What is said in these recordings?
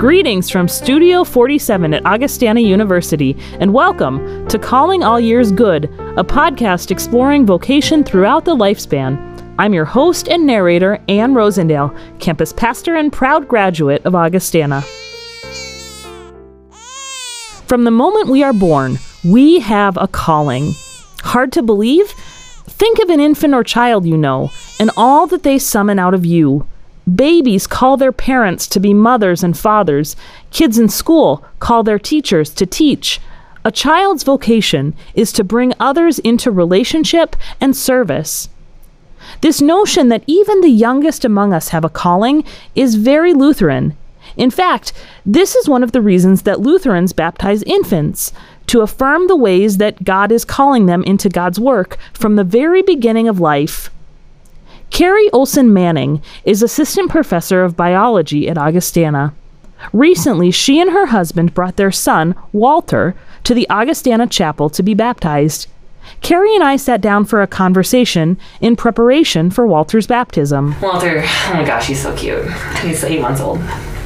Greetings from Studio 47 at Augustana University, and welcome to Calling All Years Good, a podcast exploring vocation throughout the lifespan. I'm your host and narrator, Ann Rosendale, campus pastor and proud graduate of Augustana. From the moment we are born, we have a calling. Hard to believe? Think of an infant or child you know, and all that they summon out of you. Babies call their parents to be mothers and fathers. Kids in school call their teachers to teach. A child's vocation is to bring others into relationship and service. This notion that even the youngest among us have a calling is very Lutheran. In fact, this is one of the reasons that Lutherans baptize infants to affirm the ways that God is calling them into God's work from the very beginning of life. Carrie Olson Manning is assistant professor of biology at Augustana. Recently, she and her husband brought their son, Walter, to the Augustana Chapel to be baptized. Carrie and I sat down for a conversation in preparation for Walter's baptism. Walter, oh my gosh, he's so cute. He's eight months old.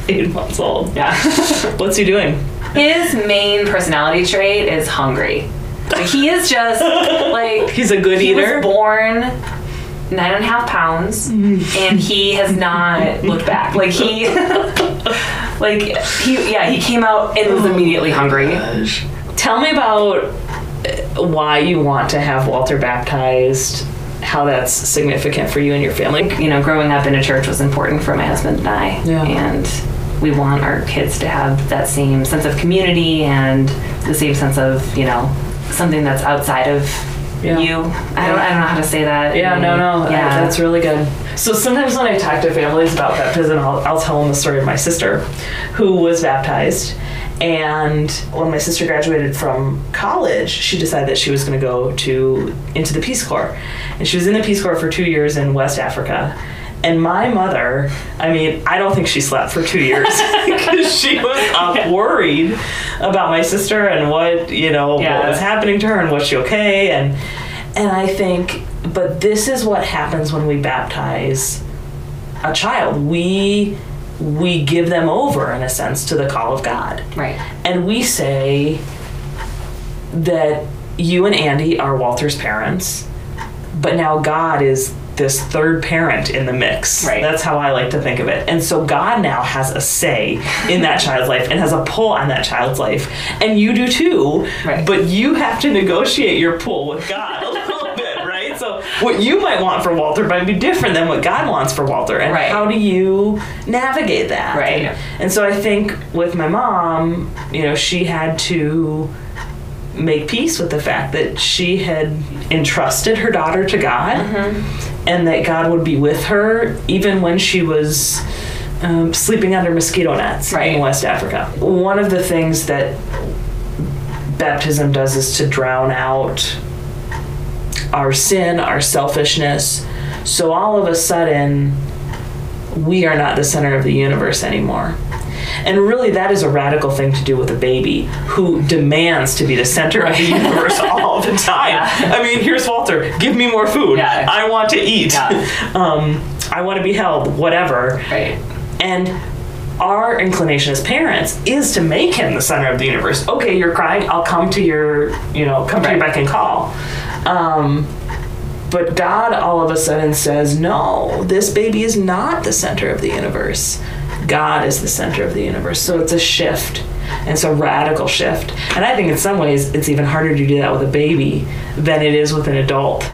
Eight months old. Yeah. What's he doing? His main personality trait is hungry. Like he is just like He's a good he eater. was born nine and a half pounds, and he has not looked back. Like he, like he, yeah, he came out and was immediately hungry. Tell me about uh, why you want to have Walter baptized, how that's significant for you and your family. You know, growing up in a church was important for my husband and I, Yeah. and we want our kids to have that same sense of community and the same sense of you know something that's outside of Yeah. you. I don't, I don't know how to say that. Yeah, no, no, Yeah, that's really good. So sometimes when I talk to families about baptism, I'll, I'll tell them the story of my sister, who was baptized. And when my sister graduated from college, she decided that she was going to go to into the Peace Corps, and she was in the Peace Corps for two years in West Africa. And my mother, I mean, I don't think she slept for two years because she was up worried about my sister and what you know Yeah. what was happening to her and was she okay and and I think, but this is what happens when we baptize a child. We we give them over in a sense to the call of God. right. And we say that you and Andy are Walter's parents, but now God is this third parent in the mix. Right. That's how I like to think of it. And so God now has a say in that child's life and has a pull on that child's life. And you do too. Right. But you have to negotiate your pull with God a little bit, right? So what you might want for Walter might be different than what God wants for Walter. And Right. how do you navigate that? Right. And, and so I think with my mom, you know, she had to make peace with the fact that she had entrusted her daughter to God and that God would be with her even when she was um, sleeping under mosquito nets Right. in West Africa. One of the things that baptism does is to drown out our sin, our selfishness. So all of a sudden, we are not the center of the universe anymore. And really, that is a radical thing to do with a baby who demands to be the center of the universe all the time. I mean, here's Walter, give me more food. Yeah. I want to eat. Yeah. Um, I want to be held, whatever. Right. And our inclination as parents is to make him the center of the universe. Okay, you're crying. I'll come to your, you know, come to your Right. beck and call. Um, but God all of a sudden says, no, this baby is not the center of the universe. God is the center of the universe. So it's a shift. And it's a radical shift. And I think in some ways it's even harder to do that with a baby than it is with an adult.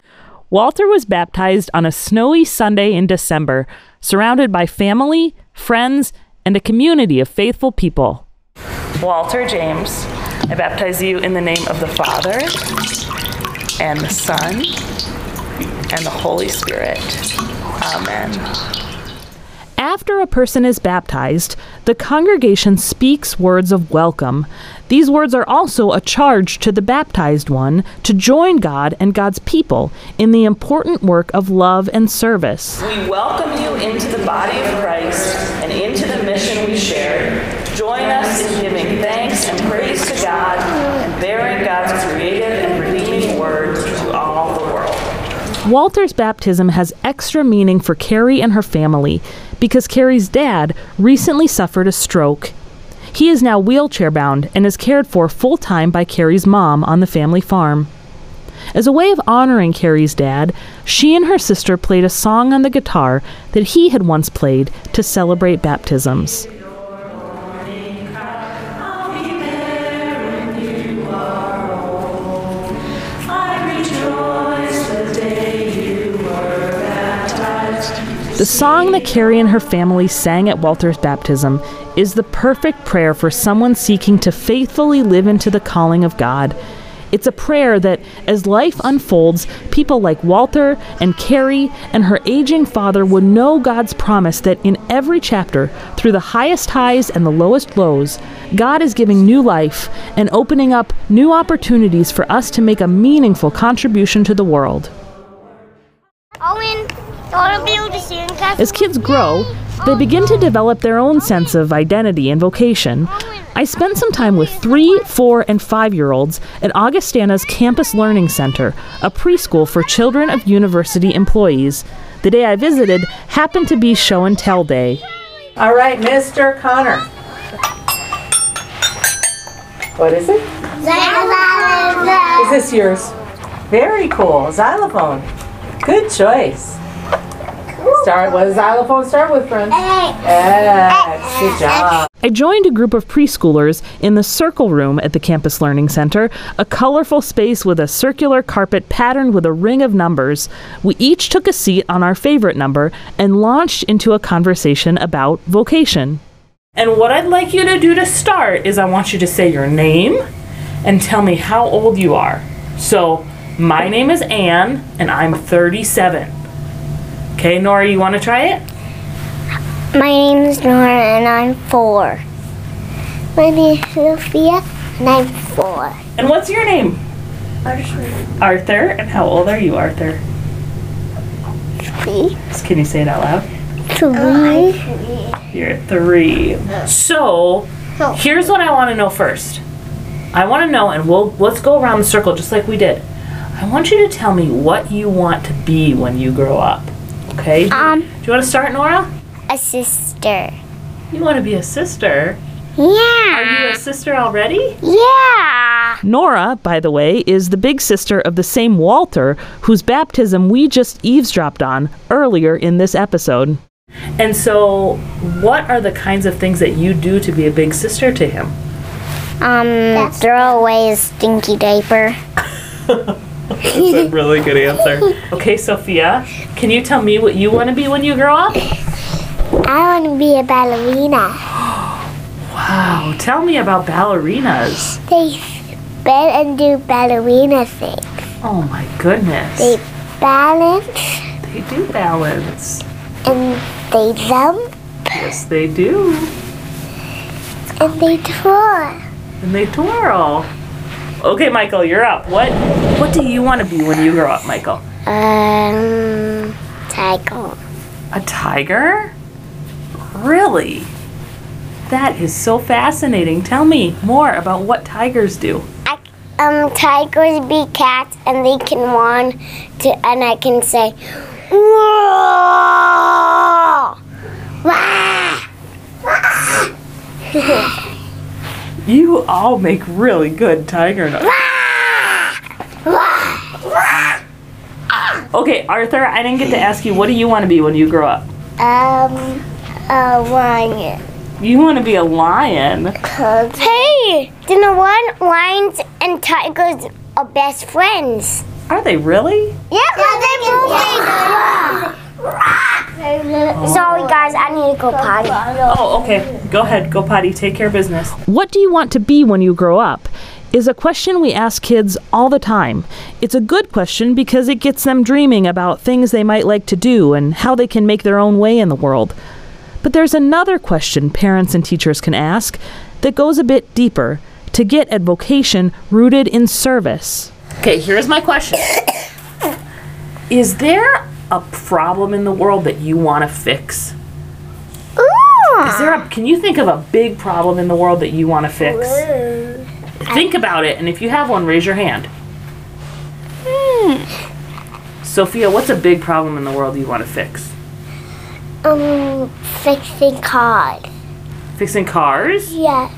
Walter was baptized on a snowy Sunday in December, surrounded by family, friends, and a community of faithful people. Walter James, I baptize you in the name of the Father and the Son and the Holy Spirit. Amen. After a person is baptized, the congregation speaks words of welcome. These words are also a charge to the baptized one to join God and God's people in the important work of love and service. We welcome you into the body of Christ and into the mission we share. Join us in giving thanks and praise to God and bearing God's creative and redeeming word to all the world. Walter's baptism has extra meaning for Carrie and her family because Carrie's dad recently suffered a stroke. He is now wheelchair bound and is cared for full time by Carrie's mom on the family farm. As a way of honoring Carrie's dad, she and her sister played a song on the guitar that he had once played to celebrate baptisms. Song that Carrie and her family sang at Walter's baptism is the perfect prayer for someone seeking to faithfully live into the calling of God. It's a prayer that, as life unfolds, people like Walter and Carrie and her aging father would know God's promise that in every chapter, through the highest highs and the lowest lows, God is giving new life and opening up new opportunities for us to make a meaningful contribution to the world. As kids grow, they begin to develop their own sense of identity and vocation. I spent some time with three, four, and five year olds at Augustana's Campus Learning Center, a preschool for children of university employees. The day I visited happened to be show and tell day. All right, Mr. Connor. What is it? Is this yours? Very cool. Xylophone. Good choice. Start. What does xylophone start with, friends? X. Good job. I joined a group of preschoolers in the Circle Room at the Campus Learning Center, a colorful space with a circular carpet patterned with a ring of numbers. We each took a seat on our favorite number and launched into a conversation about vocation. And what I'd like you to do to start is I want you to say your name and tell me how old you are. So, my name is Ann and I'm 37. Okay, Nora, you want to try it? My name is Nora and I'm four. My name is Sophia and I'm four. And what's your name? Arthur. Arthur, and how old are you, Arthur? Three. Can you say it out loud? Three. Oh, You're three. So, here's what I want to know first. I want to know, and we'll let's go around the circle just like we did. I want you to tell me what you want to be when you grow up. Okay? Um, Do you want to start, Nora? a sister. You want to be a sister. Yeah. Are you a sister already? Yeah. Nora, by the way, is the big sister of the same Walter whose baptism we just eavesdropped on earlier in this episode. And so, what are the kinds of things that you do to be a big sister to him? Um, throw away his stinky diaper. That's a really good answer. Okay, Sophia, can you tell me what you want to be when you grow up? I want to be a ballerina. Wow, tell me about ballerinas. They spin and do ballerina things. Oh my goodness. They balance They do balance. and they jump Yes, they do. and they twirl. And they twirl. Okay, Michael, you're up. What what do you want to be when you grow up, Michael? Um, tiger. A tiger? Really? That is so fascinating. Tell me more about what tigers do. I, um, tigers be cats and they can run to, and I can say, Whoa! Wah! You all make really good tiger noises. Okay, Arthur, I didn't get to ask you what do you want to be when you grow up? Um, a lion. You want to be a lion. Hey, do you know what? Lions and tigers are best friends. Are they really? Yeah, they Ah! Sorry, guys, I need to go potty. Oh, okay. Go ahead. Go potty. Take care of business. What do you want to be when you grow up? Is a question we ask kids all the time. It's a good question because it gets them dreaming about things they might like to do and how they can make their own way in the world. But there's another question parents and teachers can ask that goes a bit deeper to get at vocation rooted in service. Okay, here's my question Is there a problem in the world that you want to fix? Is there a, can you think of a big problem in the world that you want to fix? Think about it, and if you have one, raise your hand. Sophia, what's a big problem in the world you want to fix? Um, fixing cars. Fixing cars? Yeah.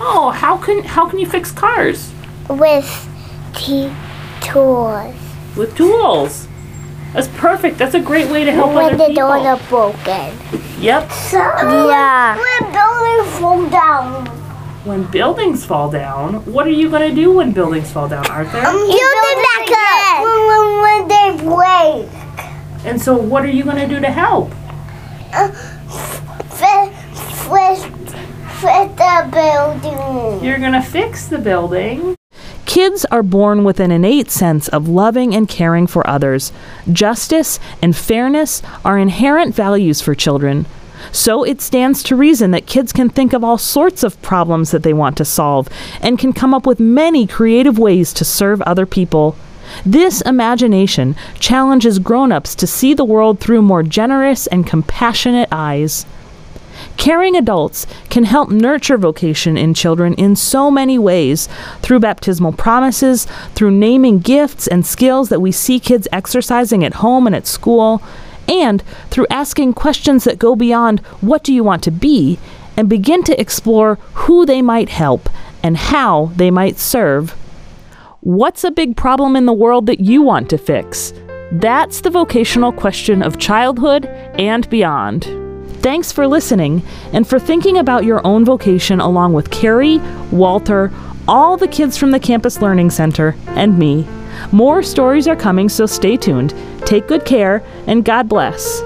Oh, how can how can you fix cars? with t- tools. With tools. That's perfect. That's a great way to help when other the doors are broken. Yep. Yeah. When buildings fall down. When buildings fall down, what are you gonna do when buildings fall down, Arthur? You did back up. When, when they break. And so, what are you gonna do to help? Uh, fix, Fix, fix the building. You're gonna fix the building. Kids are born with an innate sense of loving and caring for others. Justice and fairness are inherent values for children. So it stands to reason that kids can think of all sorts of problems that they want to solve and can come up with many creative ways to serve other people. This imagination challenges grown ups to see the world through more generous and compassionate eyes. Caring adults can help nurture vocation in children in so many ways through baptismal promises, through naming gifts and skills that we see kids exercising at home and at school, and through asking questions that go beyond what do you want to be and begin to explore who they might help and how they might serve. What's a big problem in the world that you want to fix? That's the vocational question of childhood and beyond. Thanks for listening and for thinking about your own vocation along with Carrie, Walter, all the kids from the Campus Learning Center, and me. More stories are coming, so stay tuned. Take good care, and God bless.